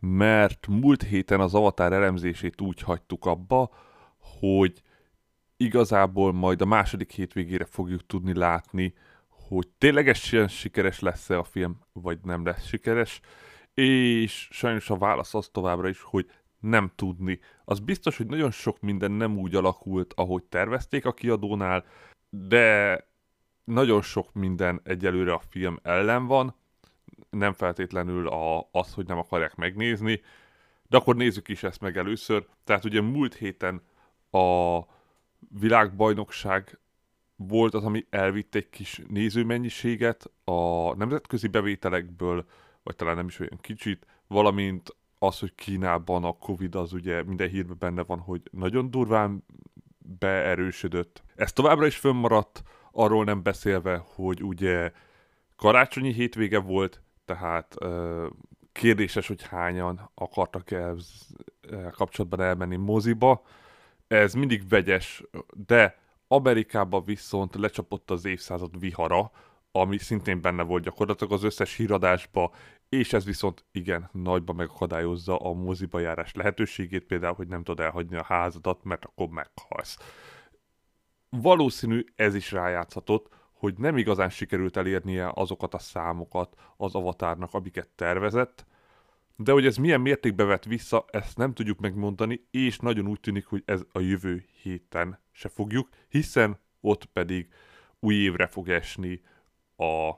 mert múlt héten az Avatar elemzését úgy hagytuk abba, hogy igazából majd a második hétvégére fogjuk tudni látni, hogy ténylegesen sikeres lesz-e a film, vagy nem lesz sikeres, és sajnos a válasz az továbbra is, hogy nem tudni. Az biztos, hogy nagyon sok minden nem úgy alakult, ahogy tervezték a kiadónál, de nagyon sok minden egyelőre a film ellen van, nem feltétlenül a, az, hogy nem akarják megnézni, de akkor nézzük is ezt meg először. Tehát ugye múlt héten a világbajnokság volt az, ami elvitt egy kis nézőmennyiséget a nemzetközi bevételekből, vagy talán nem is olyan kicsit, valamint az, hogy Kínában a Covid az ugye minden hírben benne van, hogy nagyon durván beerősödött. Ez továbbra is fönnmaradt, arról nem beszélve, hogy ugye karácsonyi hétvége volt, tehát kérdéses, hogy hányan akartak el, kapcsolatban elmenni moziba. Ez mindig vegyes, de Amerikában viszont lecsapott az évszázad vihara, ami szintén benne volt gyakorlatilag az összes híradásba, és ez viszont igen, nagyban megakadályozza a moziba járás lehetőségét, például, hogy nem tudod elhagyni a házadat, mert akkor meghalsz. Valószínű ez is rájátszhatott, hogy nem igazán sikerült elérnie azokat a számokat az avatárnak, amiket tervezett, de hogy ez milyen mértékben vett vissza, ezt nem tudjuk megmondani, és nagyon úgy tűnik, hogy ez a jövő héten se fogjuk, hiszen ott pedig új évre fog esni a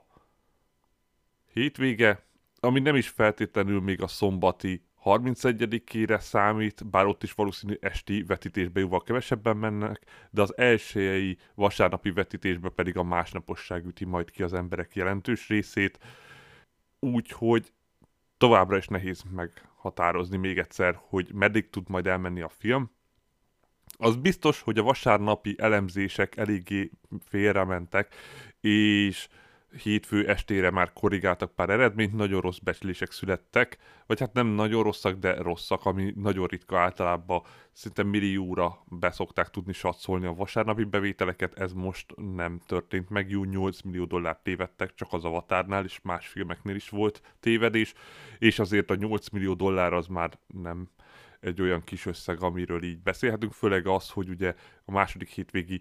hétvége, ami nem is feltétlenül még a szombati 31-ére számít, bár ott is valószínű esti vetítésbe jóval kevesebben mennek, de az elsőjei vasárnapi vetítésbe pedig a másnaposság üti majd ki az emberek jelentős részét, úgyhogy továbbra is nehéz meghatározni még egyszer, hogy meddig tud majd elmenni a film. Az biztos, hogy a vasárnapi elemzések eléggé félrementek, és hétfő estére már korrigáltak pár eredményt, nagyon rossz becslések születtek, vagy hát nem nagyon rosszak, de rosszak, ami nagyon ritka általában. Szinte millióra beszokták tudni satszolni a vasárnapi bevételeket, ez most nem történt meg, jó 8 millió dollárt tévedtek, csak az Avatárnál és más filmeknél is volt tévedés, és azért a 8 millió dollár az már nem egy olyan kis összeg, amiről így beszélhetünk, főleg az, hogy ugye a második hétvégi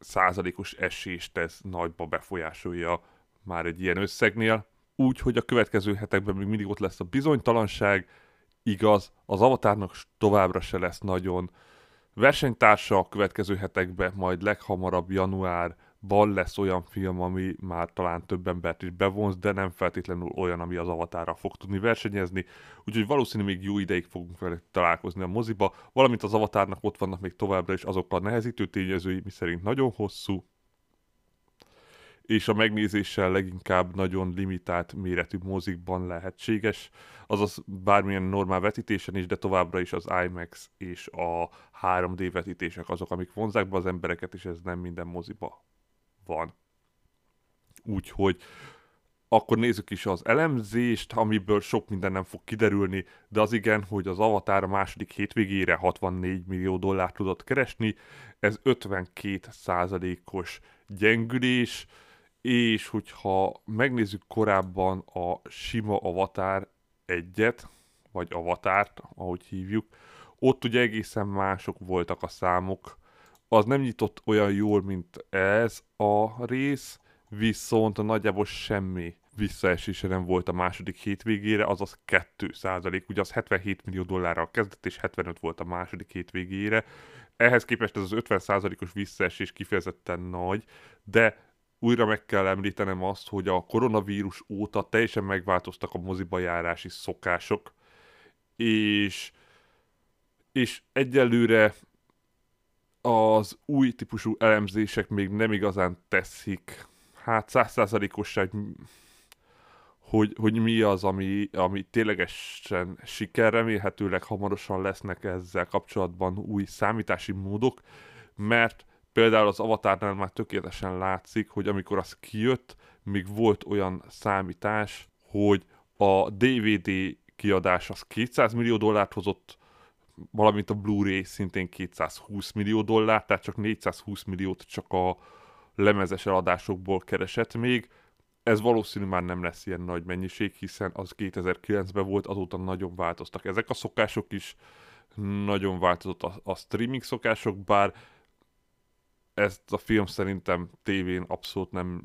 százalékos esést ez nagyba befolyásolja már egy ilyen összegnél. Úgyhogy a következő hetekben még mindig ott lesz a bizonytalanság, igaz, az avatárnak továbbra se lesz nagyon versenytársa a következő hetekben, majd leghamarabb január ban lesz olyan film, ami már talán több embert is bevonz, de nem feltétlenül olyan, ami az avatára fog tudni versenyezni. Úgyhogy valószínű még jó ideig fogunk vele találkozni a moziba, valamint az avatárnak ott vannak még továbbra is azok a nehezítő tényezői, mi szerint nagyon hosszú, és a megnézéssel leginkább nagyon limitált méretű mozikban lehetséges, azaz bármilyen normál vetítésen is, de továbbra is az IMAX és a 3D vetítések azok, amik vonzák be az embereket, és ez nem minden moziba van. Úgyhogy akkor nézzük is az elemzést, amiből sok minden nem fog kiderülni, de az igen, hogy az Avatar második hétvégére 64 millió dollárt tudott keresni, ez 52 százalékos gyengülés, és hogyha megnézzük korábban a sima Avatar egyet, vagy Avatárt, ahogy hívjuk, ott ugye egészen mások voltak a számok, az nem nyitott olyan jól, mint ez a rész, viszont nagyjából semmi visszaesése nem volt a második hétvégére, azaz 2 százalék, ugye az 77 millió dollárral kezdett, és 75 volt a második hétvégére. ehhez képest ez az 50%-os visszaesés kifejezetten nagy, de újra meg kell említenem azt, hogy a koronavírus óta teljesen megváltoztak a moziba járási szokások, és, és egyelőre az új típusú elemzések még nem igazán teszik. Hát százszázalékosság, hogy, hogy mi az, ami, ami ténylegesen siker, remélhetőleg hamarosan lesznek ezzel kapcsolatban új számítási módok, mert például az Avatárnál már tökéletesen látszik, hogy amikor az kijött, még volt olyan számítás, hogy a DVD kiadás az 200 millió dollárt hozott, valamint a Blu-ray szintén 220 millió dollár, tehát csak 420 milliót csak a lemezes eladásokból keresett még. Ez valószínű már nem lesz ilyen nagy mennyiség, hiszen az 2009-ben volt, azóta nagyon változtak. Ezek a szokások is nagyon változott a, a streaming szokások, bár ezt a film szerintem tévén abszolút nem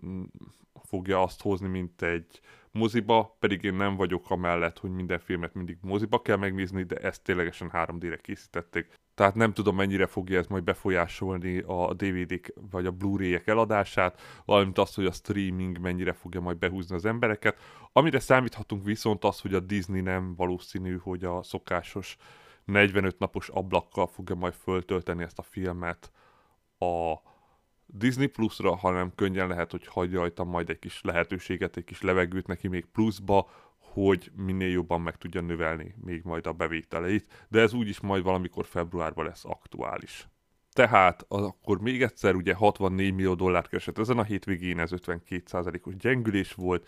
fogja azt hozni, mint egy moziba, pedig én nem vagyok amellett, hogy minden filmet mindig moziba kell megnézni, de ezt ténylegesen 3D-re készítették. Tehát nem tudom, mennyire fogja ez majd befolyásolni a DVD-k vagy a Blu-ray-ek eladását, valamint azt, hogy a streaming mennyire fogja majd behúzni az embereket. Amire számíthatunk viszont az, hogy a Disney nem valószínű, hogy a szokásos 45 napos ablakkal fogja majd föltölteni ezt a filmet a Disney Plus-ra, hanem könnyen lehet, hogy hagyja rajta majd egy kis lehetőséget, egy kis levegőt neki még pluszba, hogy minél jobban meg tudja növelni még majd a bevételeit, de ez úgyis majd valamikor februárban lesz aktuális. Tehát akkor még egyszer ugye 64 millió dollárt keresett ezen a hétvégén, ez 52%-os gyengülés volt,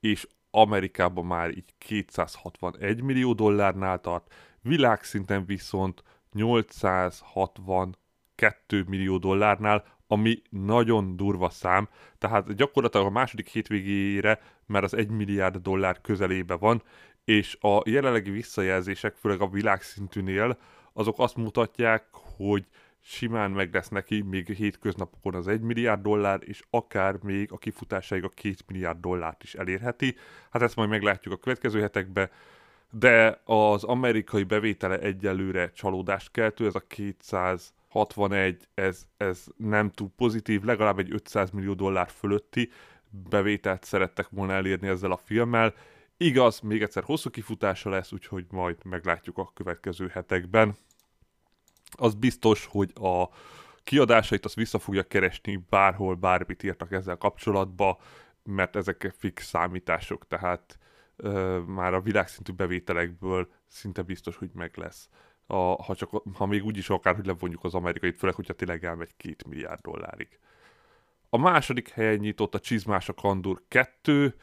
és Amerikában már így 261 millió dollárnál tart, világszinten viszont 862 millió dollárnál, ami nagyon durva szám, tehát gyakorlatilag a második hétvégére már az 1 milliárd dollár közelébe van, és a jelenlegi visszajelzések, főleg a világszintűnél, azok azt mutatják, hogy simán meg lesz neki még hétköznapokon az 1 milliárd dollár, és akár még a kifutásaig a 2 milliárd dollárt is elérheti. Hát ezt majd meglátjuk a következő hetekben, de az amerikai bevétele egyelőre csalódást keltő, ez a 200 61, ez, ez nem túl pozitív, legalább egy 500 millió dollár fölötti bevételt szerettek volna elérni ezzel a filmmel. Igaz, még egyszer hosszú kifutása lesz, úgyhogy majd meglátjuk a következő hetekben. Az biztos, hogy a kiadásait azt vissza fogja keresni bárhol, bármit írtak ezzel kapcsolatba, mert ezek fix számítások, tehát ö, már a világszintű bevételekből szinte biztos, hogy meg lesz a, ha, csak, ha még úgy is akár, hogy levonjuk az amerikai, főleg, hogyha tényleg elmegy két milliárd dollárig. A második helyen nyitott a Csizmás a Kandur 2,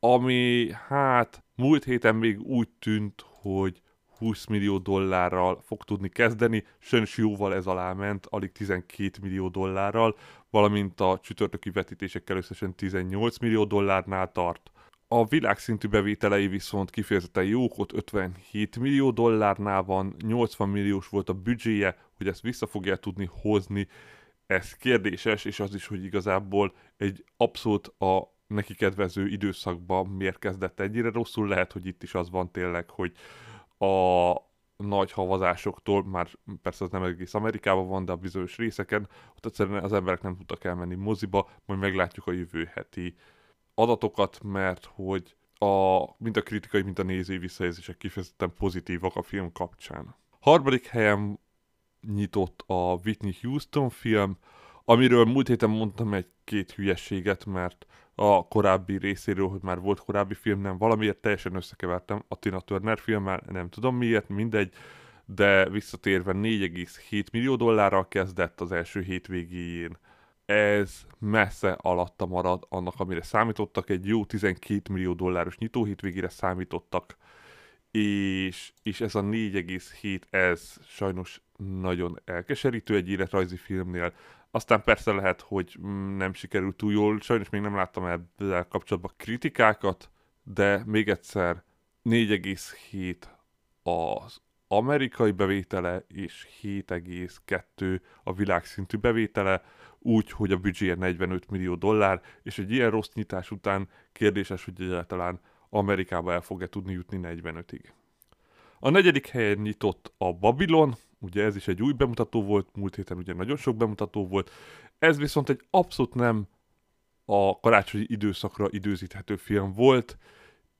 ami hát múlt héten még úgy tűnt, hogy 20 millió dollárral fog tudni kezdeni, sajnos jóval ez alá ment, alig 12 millió dollárral, valamint a csütörtöki vetítésekkel összesen 18 millió dollárnál tart. A világszintű bevételei viszont kifejezetten jók, ott 57 millió dollárnál van, 80 milliós volt a büdzséje, hogy ezt vissza fogja tudni hozni, ez kérdéses, és az is, hogy igazából egy abszolút a neki kedvező időszakban miért kezdett ennyire rosszul, lehet, hogy itt is az van tényleg, hogy a nagy havazásoktól, már persze az nem egész Amerikában van, de a bizonyos részeken, ott egyszerűen az emberek nem tudtak elmenni moziba, majd meglátjuk a jövő heti adatokat, mert hogy a, mind a kritikai, mind a nézői visszajelzések kifejezetten pozitívak a film kapcsán. Harmadik helyen nyitott a Whitney Houston film, amiről múlt héten mondtam egy-két hülyességet, mert a korábbi részéről, hogy már volt korábbi film, nem valamiért teljesen összekevertem a Tina Turner filmmel, nem tudom miért, mindegy, de visszatérve 4,7 millió dollárral kezdett az első hétvégéjén ez messze alatta marad annak, amire számítottak. Egy jó 12 millió dolláros nyitóhétvégére számítottak, és, és ez a 4,7 ez sajnos nagyon elkeserítő egy életrajzi filmnél. Aztán persze lehet, hogy nem sikerült túl jól, sajnos még nem láttam ebben kapcsolatban kritikákat, de még egyszer 4,7 az amerikai bevétele és 7,2 a világszintű bevétele, úgy, hogy a büdzséje 45 millió dollár, és egy ilyen rossz nyitás után kérdéses, hogy egyáltalán Amerikába el fog-e tudni jutni 45-ig. A negyedik helyen nyitott a Babylon, ugye ez is egy új bemutató volt, múlt héten ugye nagyon sok bemutató volt, ez viszont egy abszolút nem a karácsonyi időszakra időzíthető film volt,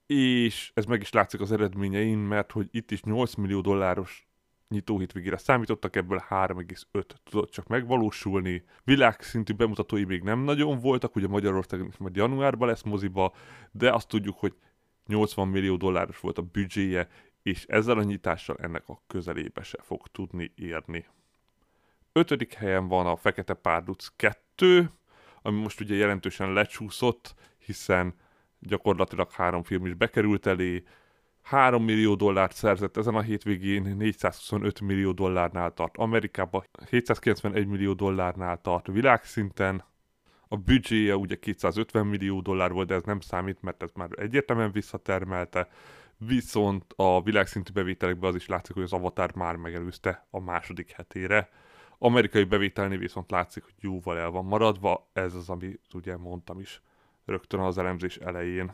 és ez meg is látszik az eredményein, mert hogy itt is 8 millió dolláros nyitó hétvégére számítottak, ebből 3,5 tudott csak megvalósulni. Világszintű bemutatói még nem nagyon voltak, ugye Magyarországon majd januárban lesz moziba, de azt tudjuk, hogy 80 millió dolláros volt a büdzséje, és ezzel a nyitással ennek a közelébe se fog tudni érni. Ötödik helyen van a Fekete Párduc 2, ami most ugye jelentősen lecsúszott, hiszen gyakorlatilag három film is bekerült elé, 3 millió dollárt szerzett ezen a hétvégén, 425 millió dollárnál tart Amerikában, 791 millió dollárnál tart világszinten, a büdzséje ugye 250 millió dollár volt, de ez nem számít, mert ez már egyértelműen visszatermelte, viszont a világszintű bevételekben az is látszik, hogy az Avatar már megelőzte a második hetére. Amerikai bevételnél viszont látszik, hogy jóval el van maradva, ez az, amit ugye mondtam is rögtön az elemzés elején.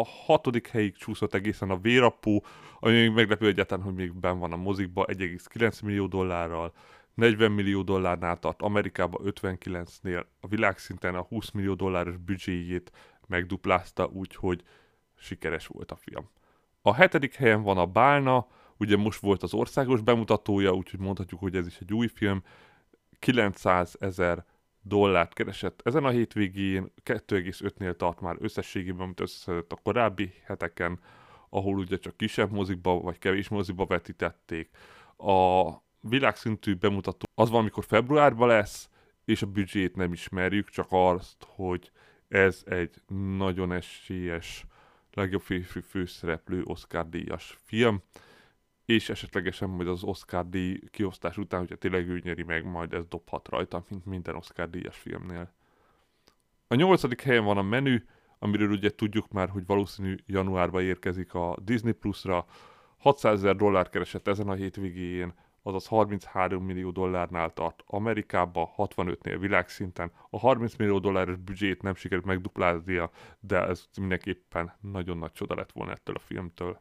A hatodik helyig csúszott egészen a vérapó, ami még meglepő egyáltalán, hogy még ben van a mozikba, 1,9 millió dollárral, 40 millió dollárnál tart, Amerikában 59-nél, a világszinten a 20 millió dolláros büdzséjét megduplázta, úgyhogy sikeres volt a film. A hetedik helyen van a Bálna, ugye most volt az országos bemutatója, úgyhogy mondhatjuk, hogy ez is egy új film. 900 ezer dollárt keresett ezen a hétvégén, 2,5-nél tart már összességében, amit összeszedett a korábbi heteken, ahol ugye csak kisebb mozikba vagy kevés mozikba vetítették. A világszintű bemutató az valamikor februárban lesz, és a büdzsét nem ismerjük, csak azt, hogy ez egy nagyon esélyes legjobb férfi főszereplő Oscar díjas film, és esetlegesen majd az Oscar díj kiosztás után, hogyha tényleg ő nyeri meg, majd ez dobhat rajta, mint minden Oscar díjas filmnél. A nyolcadik helyen van a menü, amiről ugye tudjuk már, hogy valószínű januárban érkezik a Disney Plus-ra. 600 ezer dollár keresett ezen a hétvégén, azaz 33 millió dollárnál tart Amerikába, 65-nél világszinten. A 30 millió dolláros büdzsét nem sikerült megdupláznia, de ez mindenképpen nagyon nagy csoda lett volna ettől a filmtől.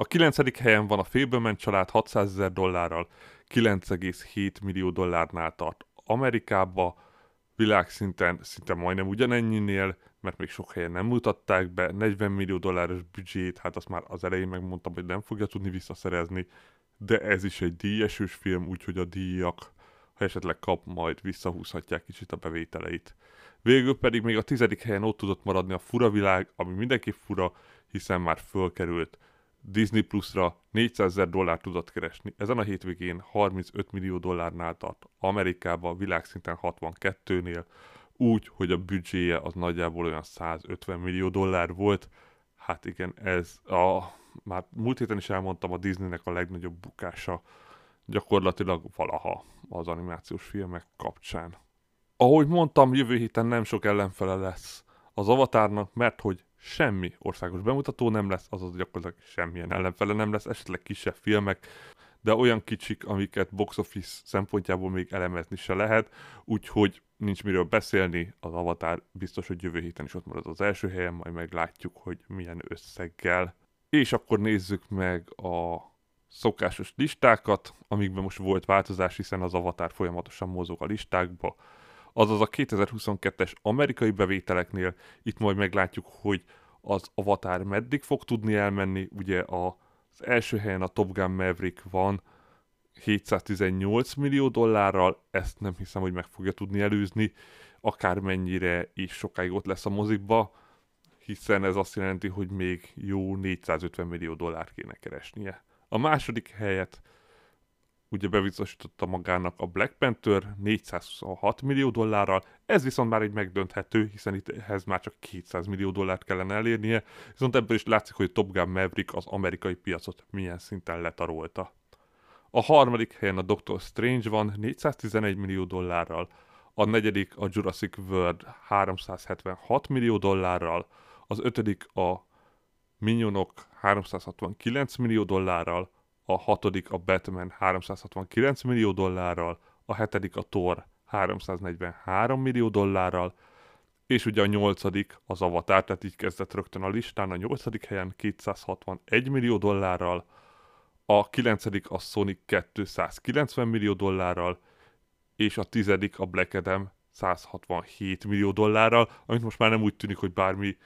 A 9. helyen van a Fableman család 600 ezer dollárral, 9,7 millió dollárnál tart Amerikába, világszinten szinte majdnem ugyanennyinél, mert még sok helyen nem mutatták be, 40 millió dolláros büdzsét, hát azt már az elején megmondtam, hogy nem fogja tudni visszaszerezni, de ez is egy díjesős film, úgyhogy a díjak, ha esetleg kap, majd visszahúzhatják kicsit a bevételeit. Végül pedig még a tizedik helyen ott tudott maradni a fura világ, ami mindenki fura, hiszen már fölkerült Disney Plus-ra 400 ezer dollárt tudott keresni. Ezen a hétvégén 35 millió dollárnál tart. Amerikában világszinten 62-nél, úgy, hogy a büdzséje az nagyjából olyan 150 millió dollár volt. Hát igen, ez a, már múlt héten is elmondtam, a Disneynek a legnagyobb bukása gyakorlatilag valaha az animációs filmek kapcsán. Ahogy mondtam, jövő héten nem sok ellenfele lesz az Avatárnak, mert hogy semmi országos bemutató nem lesz, azaz gyakorlatilag semmilyen ellenfele nem lesz, esetleg kisebb filmek, de olyan kicsik, amiket box office szempontjából még elemezni se lehet, úgyhogy nincs miről beszélni, az Avatar biztos, hogy jövő héten is ott marad az első helyen, majd meglátjuk, hogy milyen összeggel. És akkor nézzük meg a szokásos listákat, amikben most volt változás, hiszen az Avatar folyamatosan mozog a listákba azaz a 2022-es amerikai bevételeknél itt majd meglátjuk, hogy az Avatar meddig fog tudni elmenni, ugye az első helyen a Top Gun Maverick van 718 millió dollárral, ezt nem hiszem, hogy meg fogja tudni előzni, akármennyire is sokáig ott lesz a mozikba, hiszen ez azt jelenti, hogy még jó 450 millió dollárt kéne keresnie. A második helyet ugye bebiztosította magának a Black Panther 426 millió dollárral, ez viszont már egy megdönthető, hiszen itt ehhez már csak 200 millió dollárt kellene elérnie, viszont ebből is látszik, hogy Top Gun Maverick az amerikai piacot milyen szinten letarolta. A harmadik helyen a Doctor Strange van 411 millió dollárral, a negyedik a Jurassic World 376 millió dollárral, az ötödik a Minionok 369 millió dollárral, a hatodik a Batman 369 millió dollárral, a hetedik a Thor 343 millió dollárral, és ugye a nyolcadik az Avatar, tehát így kezdett rögtön a listán, a nyolcadik helyen 261 millió dollárral, a kilencedik a Sonic 290 millió dollárral, és a tizedik a Black Adam 167 millió dollárral, amit most már nem úgy tűnik, hogy bármi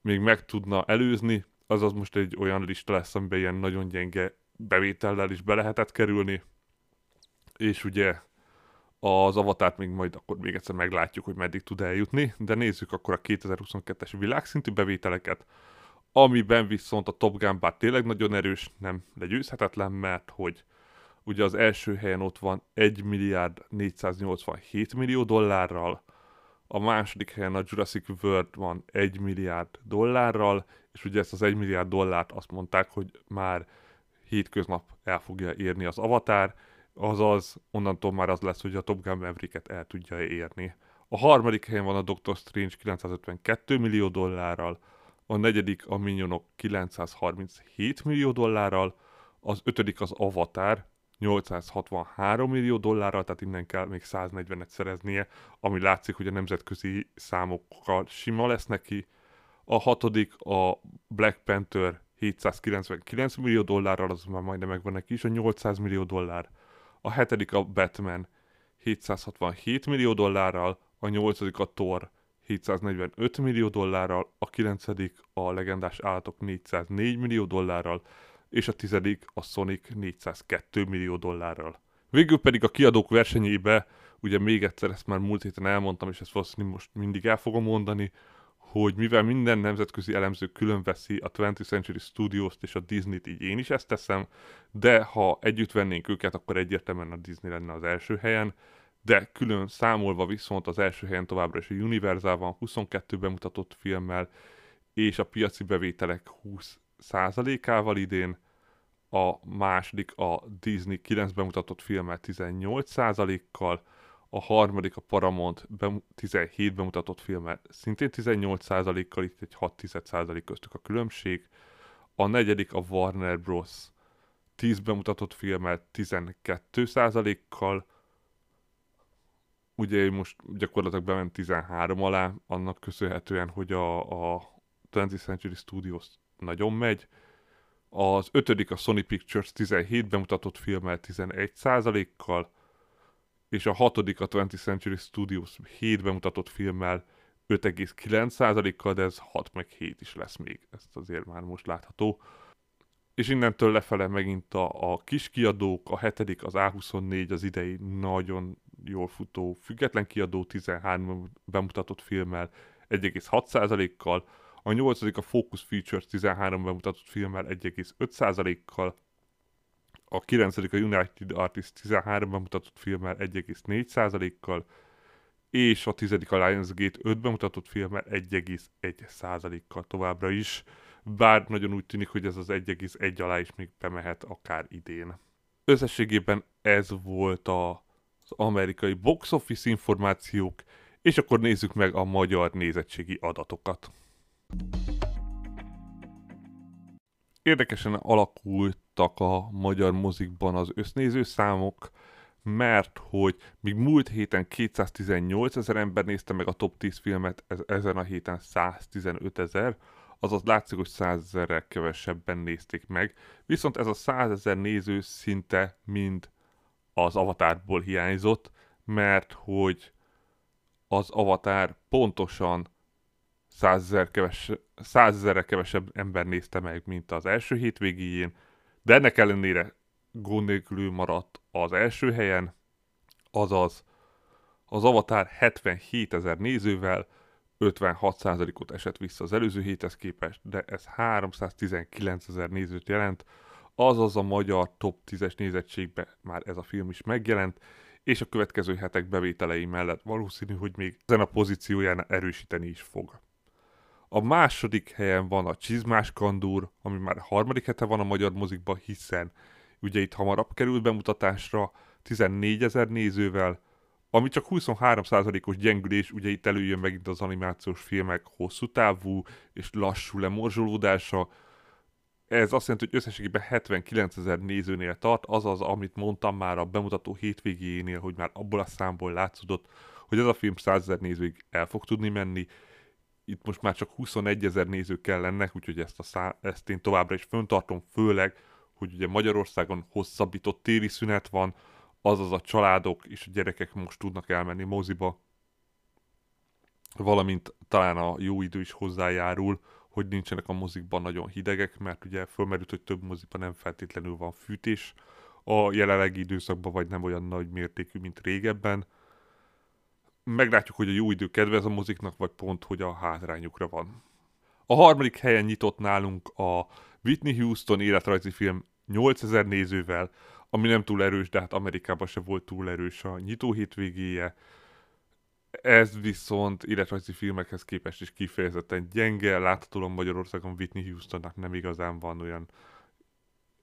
még meg tudna előzni, azaz most egy olyan lista lesz, amiben ilyen nagyon gyenge bevétellel is be lehetett kerülni, és ugye az avatárt még majd akkor még egyszer meglátjuk, hogy meddig tud eljutni, de nézzük akkor a 2022-es világszintű bevételeket, amiben viszont a Top Gun bár tényleg nagyon erős, nem legyőzhetetlen, mert hogy ugye az első helyen ott van 1 milliárd 487 millió dollárral, a második helyen a Jurassic World van 1 milliárd dollárral, és ugye ezt az 1 milliárd dollárt azt mondták, hogy már hétköznap el fogja érni az Avatar, azaz onnantól már az lesz, hogy a Top Gun Maverick-et el tudja érni. A harmadik helyen van a Doctor Strange 952 millió dollárral, a negyedik a Minionok 937 millió dollárral, az ötödik az Avatar 863 millió dollárral, tehát innen kell még 140-et szereznie, ami látszik, hogy a nemzetközi számokkal sima lesz neki. A hatodik a Black Panther 799 millió dollárral, az már majdnem megvan neki is, a 800 millió dollár. A hetedik a Batman 767 millió dollárral, a nyolcadik a Thor 745 millió dollárral, a kilencedik a legendás állatok 404 millió dollárral, és a tizedik a Sonic 402 millió dollárral. Végül pedig a kiadók versenyébe, ugye még egyszer ezt már múlt héten elmondtam, és ezt valószínűleg most mindig el fogom mondani, hogy mivel minden nemzetközi elemző külön veszi a 20th Century Studios-t és a Disney-t, így én is ezt teszem, de ha együtt vennénk őket, akkor egyértelműen a Disney lenne az első helyen, de külön számolva viszont az első helyen továbbra is a Universal van 22 bemutatott filmmel, és a piaci bevételek 20%-ával idén, a második a Disney 9 bemutatott filmmel 18%-kal, a harmadik a Paramount 17 bemutatott filmmel szintén 18%-kal, itt egy 6% köztük a különbség, a negyedik a Warner Bros. 10 bemutatott filmmel 12%-kal, ugye most gyakorlatilag bement 13 alá, annak köszönhetően, hogy a, a 20th Century Studios nagyon megy. Az ötödik a Sony Pictures 17 bemutatott filmmel 11%-kal, és a hatodik a 20th Century Studios 7 bemutatott filmmel 5,9%-kal, de ez 6 meg 7 is lesz még, ezt azért már most látható. És innentől lefele megint a, a kis kiadók, a hetedik az A24 az idei nagyon jól futó független kiadó 13 bemutatott filmmel 1,6%-kal, a nyolcadik a Focus Features 13 bemutatott filmmel 1,5%-kal, a 9. a United Artists 13 bemutatott filmmel 1,4%-kal, és a 10. a Lionsgate 5 bemutatott filmmel 1,1%-kal továbbra is, bár nagyon úgy tűnik, hogy ez az 1,1 alá is még bemehet akár idén. Összességében ez volt az amerikai box office információk, és akkor nézzük meg a magyar nézettségi adatokat. Érdekesen alakultak a magyar mozikban az össznéző számok, mert hogy még múlt héten 218 ezer ember nézte meg a top 10 filmet, ez, ezen a héten 115 ezer, azaz látszik, hogy 100 ezerrel kevesebben nézték meg, viszont ez a 100 ezer néző szinte mind az avatárból hiányzott, mert hogy az avatár pontosan százezer keves, kevesebb ember nézte meg, mint az első hétvégéjén, de ennek ellenére gond nélkül maradt az első helyen, azaz az Avatar 77 ezer nézővel 56%-ot esett vissza az előző héthez képest, de ez 319 ezer nézőt jelent, azaz a magyar top 10-es nézettségben már ez a film is megjelent, és a következő hetek bevételei mellett valószínű, hogy még ezen a pozícióján erősíteni is fog. A második helyen van a Csizmás Kandúr, ami már harmadik hete van a magyar mozikban, hiszen ugye itt hamarabb került bemutatásra, 14 ezer nézővel, ami csak 23%-os gyengülés, ugye itt előjön megint az animációs filmek hosszú távú és lassú lemorzsolódása. Ez azt jelenti, hogy összességében 79 ezer nézőnél tart, azaz, amit mondtam már a bemutató hétvégéjénél, hogy már abból a számból látszódott, hogy ez a film 100 ezer nézőig el fog tudni menni, itt most már csak 21 ezer néző kell ennek, úgyhogy ezt, a szá- ezt én továbbra is föntartom, főleg, hogy ugye Magyarországon hosszabbított téli szünet van, azaz a családok és a gyerekek most tudnak elmenni moziba, valamint talán a jó idő is hozzájárul, hogy nincsenek a mozikban nagyon hidegek, mert ugye fölmerült, hogy több moziban nem feltétlenül van fűtés a jelenlegi időszakban, vagy nem olyan nagy mértékű, mint régebben. Meglátjuk, hogy a jó idő kedvez a moziknak, vagy pont, hogy a hátrányukra van. A harmadik helyen nyitott nálunk a Whitney Houston életrajzi film 8000 nézővel, ami nem túl erős, de hát Amerikában se volt túl erős a nyitó hétvégéje. Ez viszont életrajzi filmekhez képest is kifejezetten gyenge, láthatóan Magyarországon Whitney Houstonnak nem igazán van olyan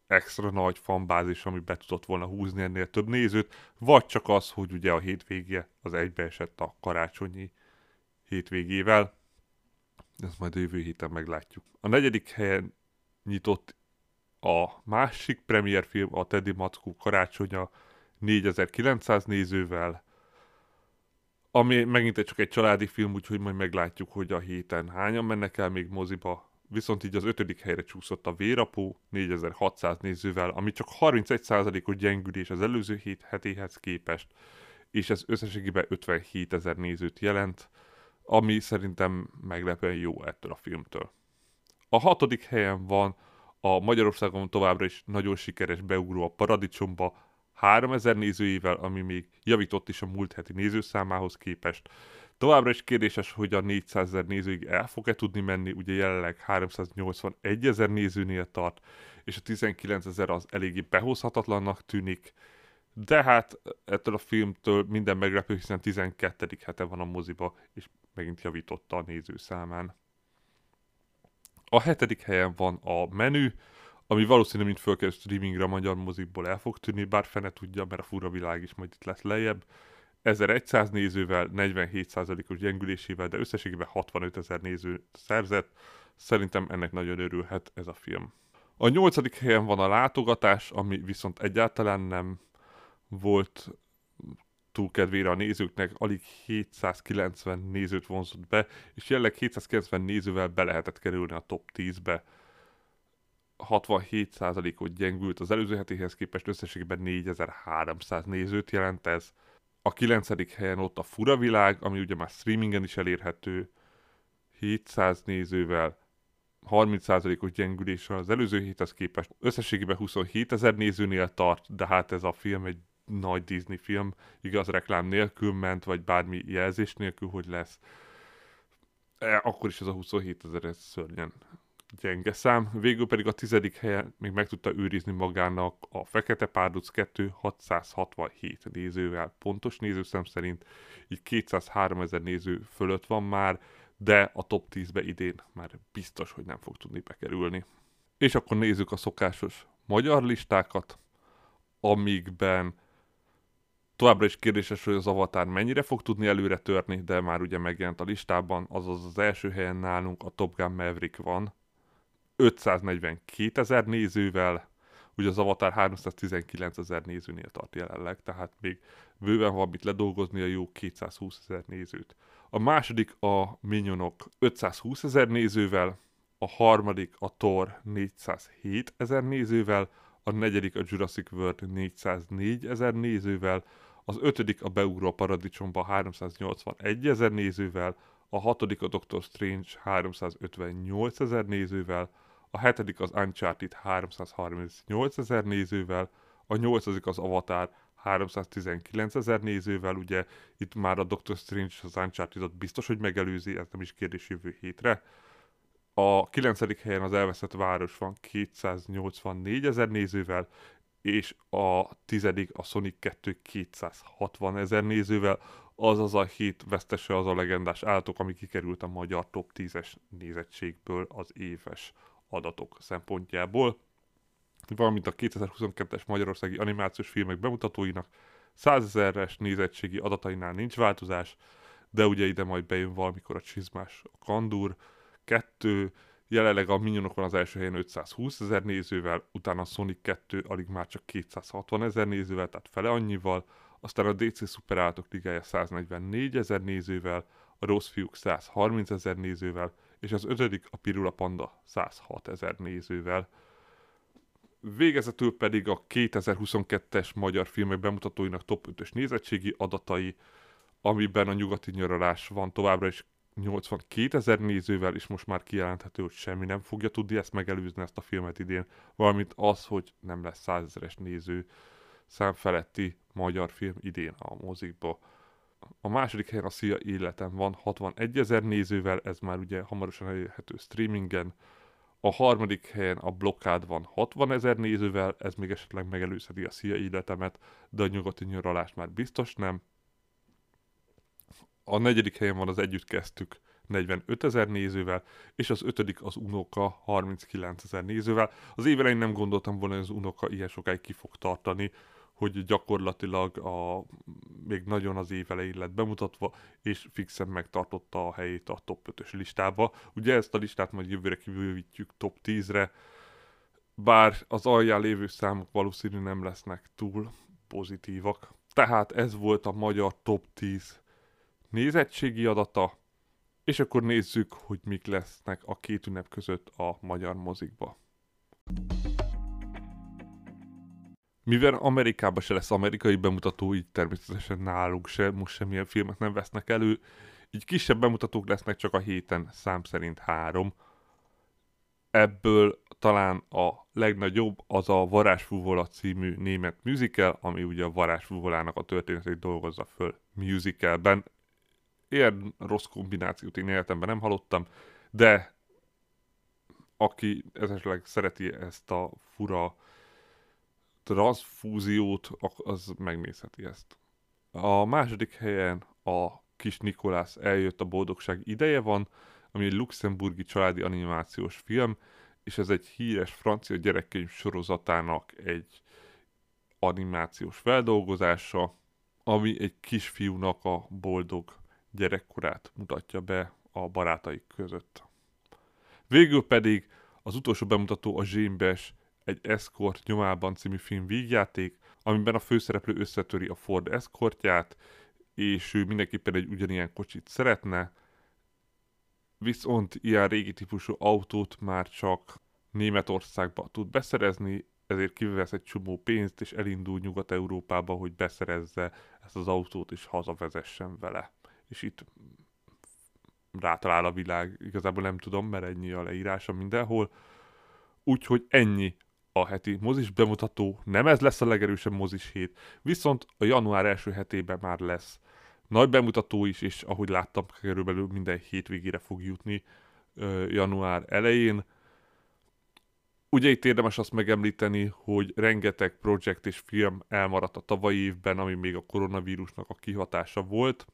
extra nagy fanbázis, ami be tudott volna húzni ennél több nézőt, vagy csak az, hogy ugye a hétvége az egybeesett a karácsonyi hétvégével. Ezt majd a jövő héten meglátjuk. A negyedik helyen nyitott a másik premier film, a Teddy Mackó karácsonya 4900 nézővel, ami megint csak egy családi film, úgyhogy majd meglátjuk, hogy a héten hányan mennek el még moziba. Viszont így az ötödik helyre csúszott a Vérapó 4600 nézővel, ami csak 31%-os gyengülés az előző hét hetéhez képest, és ez összességében 57 ezer nézőt jelent, ami szerintem meglepően jó ettől a filmtől. A hatodik helyen van a Magyarországon továbbra is nagyon sikeres beugró a Paradicsomba, 3000 nézőivel, ami még javított is a múlt heti nézőszámához képest. Továbbra is kérdéses, hogy a 400 ezer nézőig el fog-e tudni menni, ugye jelenleg 381 ezer nézőnél tart, és a 19 ezer az eléggé behozhatatlannak tűnik, de hát ettől a filmtől minden meglepő, hiszen 12. hete van a moziba, és megint javította a nézőszámán. A hetedik helyen van a menü, ami valószínűleg mint fölkerül streamingre a magyar mozikból el fog tűnni, bár fene tudja, mert a fura világ is majd itt lesz lejjebb. 1100 nézővel, 47%-os gyengülésével, de összességében 65 ezer néző szerzett. Szerintem ennek nagyon örülhet ez a film. A nyolcadik helyen van a látogatás, ami viszont egyáltalán nem volt túl kedvére a nézőknek, alig 790 nézőt vonzott be, és jelenleg 790 nézővel be lehetett kerülni a top 10-be. 67%-ot gyengült az előző hetéhez képest, összességében 4300 nézőt jelent ez. A 9. helyen ott a Fura Világ, ami ugye már streamingen is elérhető, 700 nézővel, 30%-os gyengüléssel az előző héthez képest. Összességében 27 ezer nézőnél tart, de hát ez a film egy nagy Disney film, igaz reklám nélkül ment, vagy bármi jelzés nélkül, hogy lesz. E, akkor is ez a 27 ezer, ez szörnyen gyenge szám. Végül pedig a tizedik helyen még meg tudta őrizni magának a Fekete Párduc 2 667 nézővel, pontos nézőszám szerint, így 203 ezer néző fölött van már, de a top 10-be idén már biztos, hogy nem fog tudni bekerülni. És akkor nézzük a szokásos magyar listákat, amikben Továbbra is kérdéses, hogy az Avatar mennyire fog tudni előre törni, de már ugye megjelent a listában, azaz az első helyen nálunk a Top Gun Maverick van, 542 ezer nézővel, ugye az Avatar 319 ezer nézőnél tart jelenleg, tehát még bőven van mit ledolgozni a jó 220 ezer nézőt. A második a Minionok 520 ezer nézővel, a harmadik a Thor 407 ezer nézővel, a negyedik a Jurassic World 404 ezer nézővel, az ötödik a Beugró Paradicsomba 381 ezer nézővel, a hatodik a Doctor Strange 358 ezer nézővel, a hetedik az Uncharted 338 ezer nézővel, a nyolcadik az Avatar 319 ezer nézővel, ugye itt már a Doctor Strange az uncharted biztos, hogy megelőzi, ez nem is kérdés jövő hétre. A kilencedik helyen az elveszett város van 284 ezer nézővel, és a tizedik a Sonic 2 260 ezer nézővel, azaz a hét vesztese az a legendás állatok, ami kikerült a magyar top 10-es nézettségből az éves adatok szempontjából. Valamint a 2022-es magyarországi animációs filmek bemutatóinak 100 ezeres nézettségi adatainál nincs változás, de ugye ide majd bejön valamikor a csizmás a kandúr. Kettő, Jelenleg a Minionok van az első helyen 520 ezer nézővel, utána a Sonic 2 alig már csak 260 ezer nézővel, tehát fele annyival, aztán a DC Superállatok ligája 144 ezer nézővel, a Rossz fiúk 130 ezer nézővel, és az ötödik a Pirula Panda 106 ezer nézővel. Végezetül pedig a 2022-es magyar filmek bemutatóinak top 5-ös nézettségi adatai, amiben a nyugati nyaralás van továbbra is 82 ezer nézővel, és most már kijelenthető, hogy semmi nem fogja tudni ezt megelőzni, ezt a filmet idén, valamint az, hogy nem lesz százezeres néző számfeletti magyar film idén a mozikba. A második helyen a Szia életem van 61 ezer nézővel, ez már ugye hamarosan elérhető streamingen. A harmadik helyen a Blokkád van 60 ezer nézővel, ez még esetleg megelőzheti a Szia életemet, de a nyugati nyaralás már biztos nem. A negyedik helyen van az Együtt kezdtük 45 ezer nézővel, és az ötödik az Unoka 39 ezer nézővel. Az év elején nem gondoltam volna, hogy az Unoka ilyen sokáig ki fog tartani, hogy gyakorlatilag a, még nagyon az év elején lett bemutatva, és fixen megtartotta a helyét a top 5-ös listába. Ugye ezt a listát majd jövőre kibővítjük top 10-re, bár az alján lévő számok valószínű nem lesznek túl pozitívak. Tehát ez volt a magyar top 10 nézettségi adata, és akkor nézzük, hogy mik lesznek a két ünnep között a magyar mozikba. Mivel Amerikában se lesz amerikai bemutató, így természetesen nálunk se, most semmilyen filmet nem vesznek elő, így kisebb bemutatók lesznek csak a héten, szám szerint három. Ebből talán a legnagyobb az a Varázsfúvola című német musical, ami ugye a Varázsfúvolának a történetét dolgozza föl musicalben. Ilyen rossz kombinációt én életemben nem hallottam, de aki esetleg szereti ezt a fura transfúziót, az megnézheti ezt. A második helyen a kis Nikolász eljött a boldogság ideje van, ami egy luxemburgi családi animációs film, és ez egy híres francia gyerekkönyv sorozatának egy animációs feldolgozása, ami egy kisfiúnak a boldog gyerekkorát mutatja be a barátaik között. Végül pedig az utolsó bemutató a Zsémbes egy Escort nyomában című film vígjáték, amiben a főszereplő összetöri a Ford Escortját, és ő mindenképpen egy ugyanilyen kocsit szeretne, viszont ilyen régi típusú autót már csak Németországba tud beszerezni, ezért kivesz egy csomó pénzt, és elindul Nyugat-Európába, hogy beszerezze ezt az autót, és hazavezessen vele. És itt rátalál a világ, igazából nem tudom, mert ennyi a leírása mindenhol. Úgyhogy ennyi a heti mozis bemutató, nem ez lesz a legerősebb mozis hét, viszont a január első hetében már lesz. Nagy bemutató is, és ahogy láttam, körülbelül minden hétvégére fog jutni január elején. Ugye itt érdemes azt megemlíteni, hogy rengeteg projekt és film elmaradt a tavalyi évben, ami még a koronavírusnak a kihatása volt,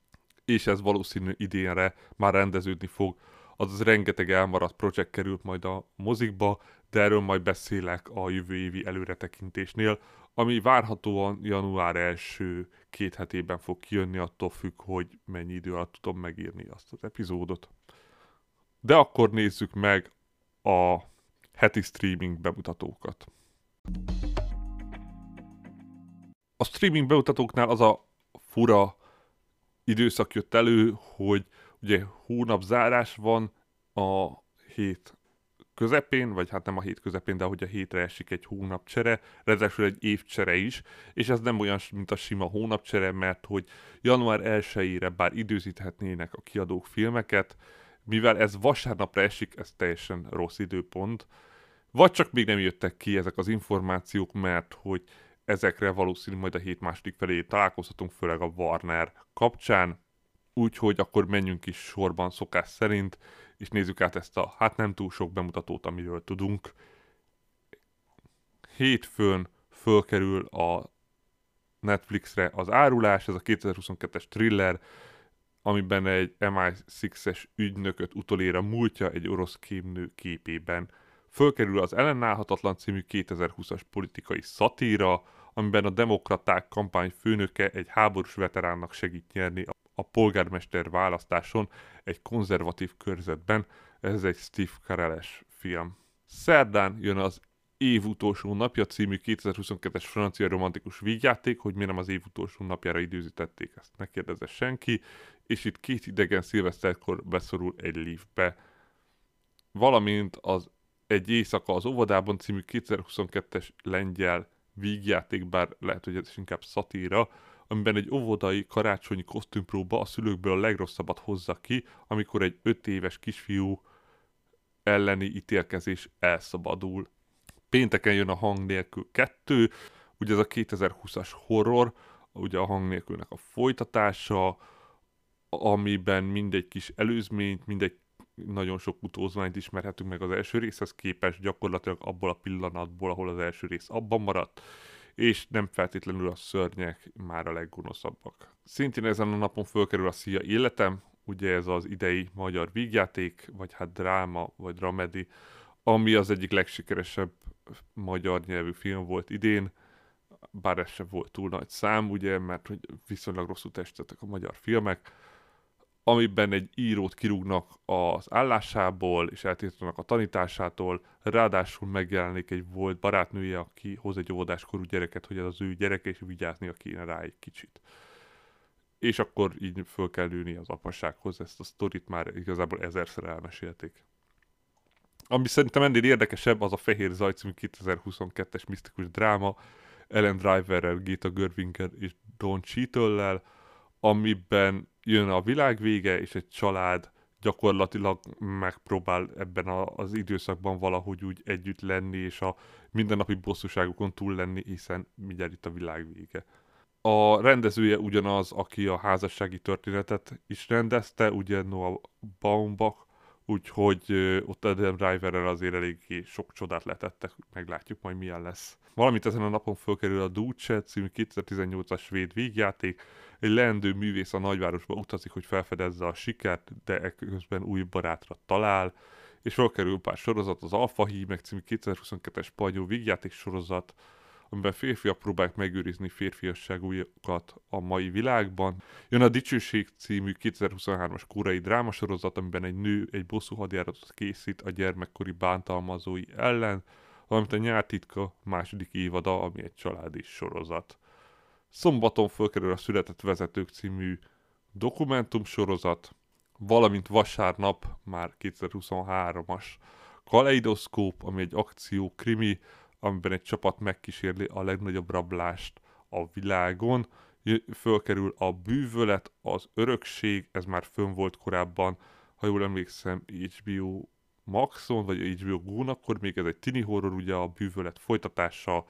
és ez valószínű idénre már rendeződni fog. Azaz rengeteg elmaradt projekt került majd a mozikba, de erről majd beszélek a jövő évi előretekintésnél, ami várhatóan január első két hetében fog kijönni, attól függ, hogy mennyi idő alatt tudom megírni azt az epizódot. De akkor nézzük meg a heti streaming bemutatókat. A streaming bemutatóknál az a fura időszak jött elő, hogy ugye hónapzárás van a hét közepén, vagy hát nem a hét közepén, de hogy a hétre esik egy hónapcsere, ráadásul egy évcsere is, és ez nem olyan, mint a sima hónapcsere, mert hogy január 1-ére bár időzíthetnének a kiadók filmeket, mivel ez vasárnapra esik, ez teljesen rossz időpont, vagy csak még nem jöttek ki ezek az információk, mert hogy ezekre valószínű majd a hét második felé találkozhatunk, főleg a Warner kapcsán, úgyhogy akkor menjünk is sorban szokás szerint, és nézzük át ezt a hát nem túl sok bemutatót, amiről tudunk. Hétfőn fölkerül a Netflixre az árulás, ez a 2022-es thriller, amiben egy MI6-es ügynököt utolér a múltja egy orosz kémnő képében. Fölkerül az Ellenállhatatlan című 2020-as politikai szatíra, amiben a demokraták kampány főnöke egy háborús veteránnak segít nyerni a polgármester választáson egy konzervatív körzetben. Ez egy Steve Carell-es film. Szerdán jön az év utolsó napja című 2022-es francia romantikus vígjáték, hogy miért nem az év utolsó napjára időzítették, ezt ne kérdezze senki, és itt két idegen szilveszterkor beszorul egy liftbe. Valamint az egy éjszaka az óvodában című 2022-es lengyel vígjáték, bár lehet, hogy ez inkább szatíra, amiben egy óvodai karácsonyi kosztümpróba a szülőkből a legrosszabbat hozza ki, amikor egy öt éves kisfiú elleni ítélkezés elszabadul. Pénteken jön a hang nélkül kettő, ugye ez a 2020-as horror, ugye a hang nélkülnek a folytatása, amiben mindegy kis előzményt, mindegy nagyon sok utózmányt ismerhetünk meg az első részhez képest, gyakorlatilag abból a pillanatból, ahol az első rész abban maradt, és nem feltétlenül a szörnyek már a leggonoszabbak. Szintén ezen a napon fölkerül a Szia Életem, ugye ez az idei magyar vígjáték, vagy hát dráma, vagy dramedi, ami az egyik legsikeresebb magyar nyelvű film volt idén, bár ez sem volt túl nagy szám, ugye, mert hogy viszonylag rosszul testettek a magyar filmek, amiben egy írót kirúgnak az állásából, és eltiltanak a tanításától, ráadásul megjelenik egy volt barátnője, aki hoz egy óvodáskorú gyereket, hogy ez az ő gyereke, és vigyáznia kéne rá egy kicsit. És akkor így föl kell lőni az apasághoz, ezt a sztorit már igazából ezerszer elmesélték. Ami szerintem ennél érdekesebb, az a Fehér Zaj című 2022-es misztikus dráma, Ellen Driverrel, Gita Gerwinger és Don Cheadle-lel, amiben jön a világ vége, és egy család gyakorlatilag megpróbál ebben a, az időszakban valahogy úgy együtt lenni, és a mindennapi bosszúságukon túl lenni, hiszen mindjárt itt a világ vége. A rendezője ugyanaz, aki a házassági történetet is rendezte, ugye Noah Baumbach, úgyhogy ott Adam Driverrel azért eléggé sok csodát letettek, meglátjuk majd milyen lesz. Valamint ezen a napon fölkerül a Duce című 2018-as svéd vígjáték, egy leendő művész a nagyvárosba utazik, hogy felfedezze a sikert, de ekközben új barátra talál, és felkerül pár sorozat, az Alpha Hímek című 2022-es spanyol vígjáték sorozat, amiben férfiak próbálják megőrizni férfiasságújukat a mai világban. Jön a Dicsőség című 2023-as koreai drámasorozat, amiben egy nő egy bosszú hadjáratot készít a gyermekkori bántalmazói ellen, valamint a Nyártitka második évada, ami egy családi sorozat. Szombaton fölkerül a Született Vezetők című dokumentumsorozat, valamint vasárnap már 2023-as Kaleidoszkóp, ami egy akció krimi, amiben egy csapat megkísérli a legnagyobb rablást a világon. Fölkerül a bűvölet, az örökség, ez már fönn volt korábban, ha jól emlékszem, HBO Maxon, vagy HBO Go-n, akkor még ez egy tini horror, ugye a bűvölet folytatása,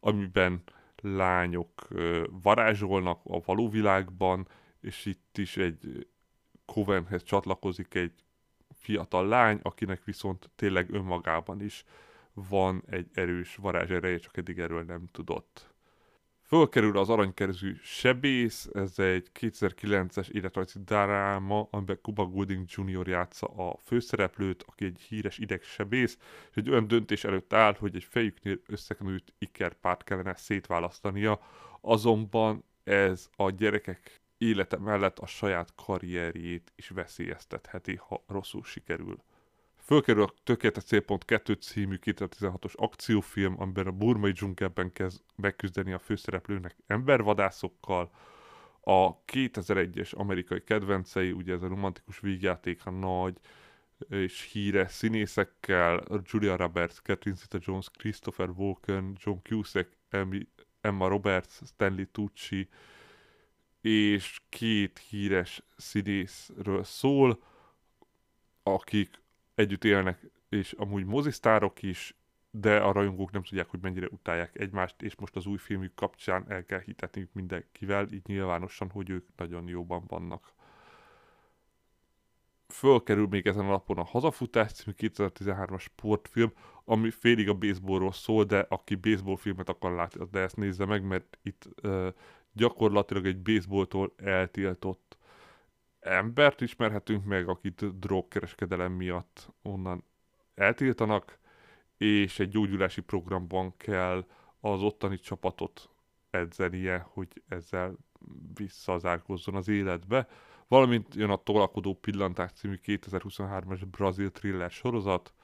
amiben lányok varázsolnak a való világban, és itt is egy Covenhez csatlakozik egy fiatal lány, akinek viszont tényleg önmagában is van egy erős varázs ereje, csak eddig erről nem tudott. Fölkerül az aranykerzű Sebész, ez egy 2009-es életrajzi dráma, amiben Cuba Gooding Jr. játsza a főszereplőt, aki egy híres idegsebész, és egy olyan döntés előtt áll, hogy egy fejüknél összeknőtt ikerpárt kellene szétválasztania, azonban ez a gyerekek élete mellett a saját karrierjét is veszélyeztetheti, ha rosszul sikerül. Fölkerül a Tökéletes Célpont 2 című 2016-os akciófilm, amiben a burmai dzsungelben kezd megküzdeni a főszereplőnek embervadászokkal. A 2001-es amerikai kedvencei, ugye ez a romantikus vígjáték a nagy és híres színészekkel, Julia Roberts, Catherine Zeta-Jones, Christopher Walken, John Cusack, Emma Roberts, Stanley Tucci, és két híres színészről szól, akik együtt élnek, és amúgy mozisztárok is, de a rajongók nem tudják, hogy mennyire utálják egymást, és most az új filmük kapcsán el kell hitetni mindenkivel, így nyilvánosan, hogy ők nagyon jóban vannak. Fölkerül még ezen a napon a Hazafutás című 2013-as sportfilm, ami félig a baseballról szól, de aki baseball filmet akar látni, de ezt nézze meg, mert itt uh, gyakorlatilag egy baseballtól eltiltott embert ismerhetünk meg, akit drogkereskedelem miatt onnan eltiltanak, és egy gyógyulási programban kell az ottani csapatot edzenie, hogy ezzel visszazárkozzon az életbe. Valamint jön a Tolakodó Pillantás című 2023-as brazil thriller sorozat,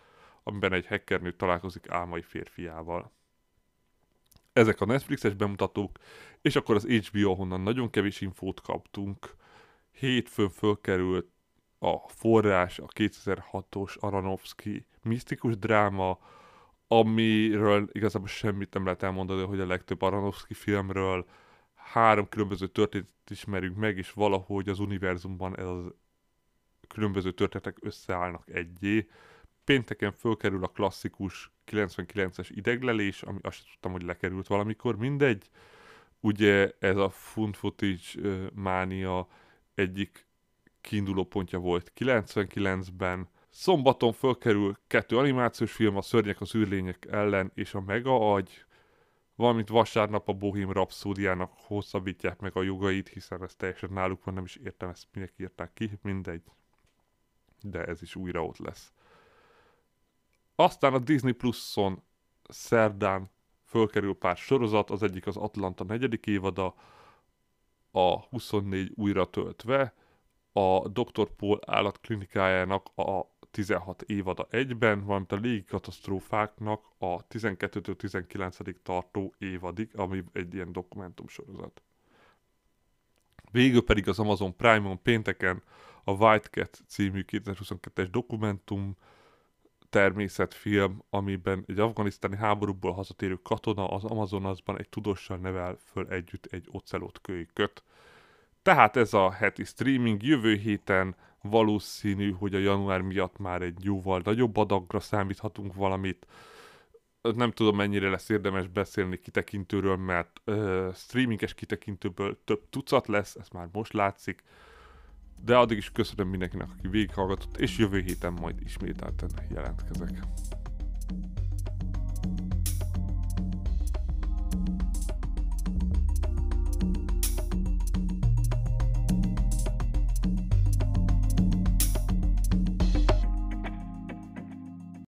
amiben egy hackernő találkozik álmai férfiával. Ezek a Netflixes bemutatók, és akkor az HBO, honnan nagyon kevés infót kaptunk, hétfőn fölkerült a forrás, a 2006-os Aronofsky misztikus dráma, amiről igazából semmit nem lehet elmondani, hogy a legtöbb Aronofsky filmről három különböző történetet ismerünk meg, és valahogy az univerzumban ez az különböző történetek összeállnak egyé. Pénteken fölkerül a klasszikus 99-es ideglelés, ami azt tudtam, hogy lekerült valamikor, mindegy. Ugye ez a fund footage mánia egyik kiinduló pontja volt 99-ben. Szombaton fölkerül kettő animációs film, a Szörnyek az űrlények ellen és a Mega Agy, valamint vasárnap a Bohém Rapszódiának hosszabbítják meg a jogait, hiszen ez teljesen náluk van, nem is értem ezt minek írták ki, mindegy. De ez is újra ott lesz. Aztán a Disney Plus-on szerdán fölkerül pár sorozat, az egyik az Atlanta negyedik évada, a 24 újra töltve, a Dr. Paul állatklinikájának a 16 évada egyben, valamint a légi katasztrófáknak a 12-19. tartó évadig, ami egy ilyen dokumentumsorozat. Végül pedig az Amazon Prime-on pénteken a White Cat című 2022-es dokumentum természetfilm, amiben egy afganisztáni háborúból hazatérő katona az Amazonasban egy tudóssal nevel föl együtt egy ocelot kölyköt. Tehát ez a heti streaming jövő héten valószínű, hogy a január miatt már egy jóval nagyobb adagra számíthatunk valamit. Nem tudom, mennyire lesz érdemes beszélni kitekintőről, mert uh, streaminges kitekintőből több tucat lesz, ez már most látszik. De addig is köszönöm mindenkinek, aki végighallgatott, és jövő héten majd ismételten jelentkezek.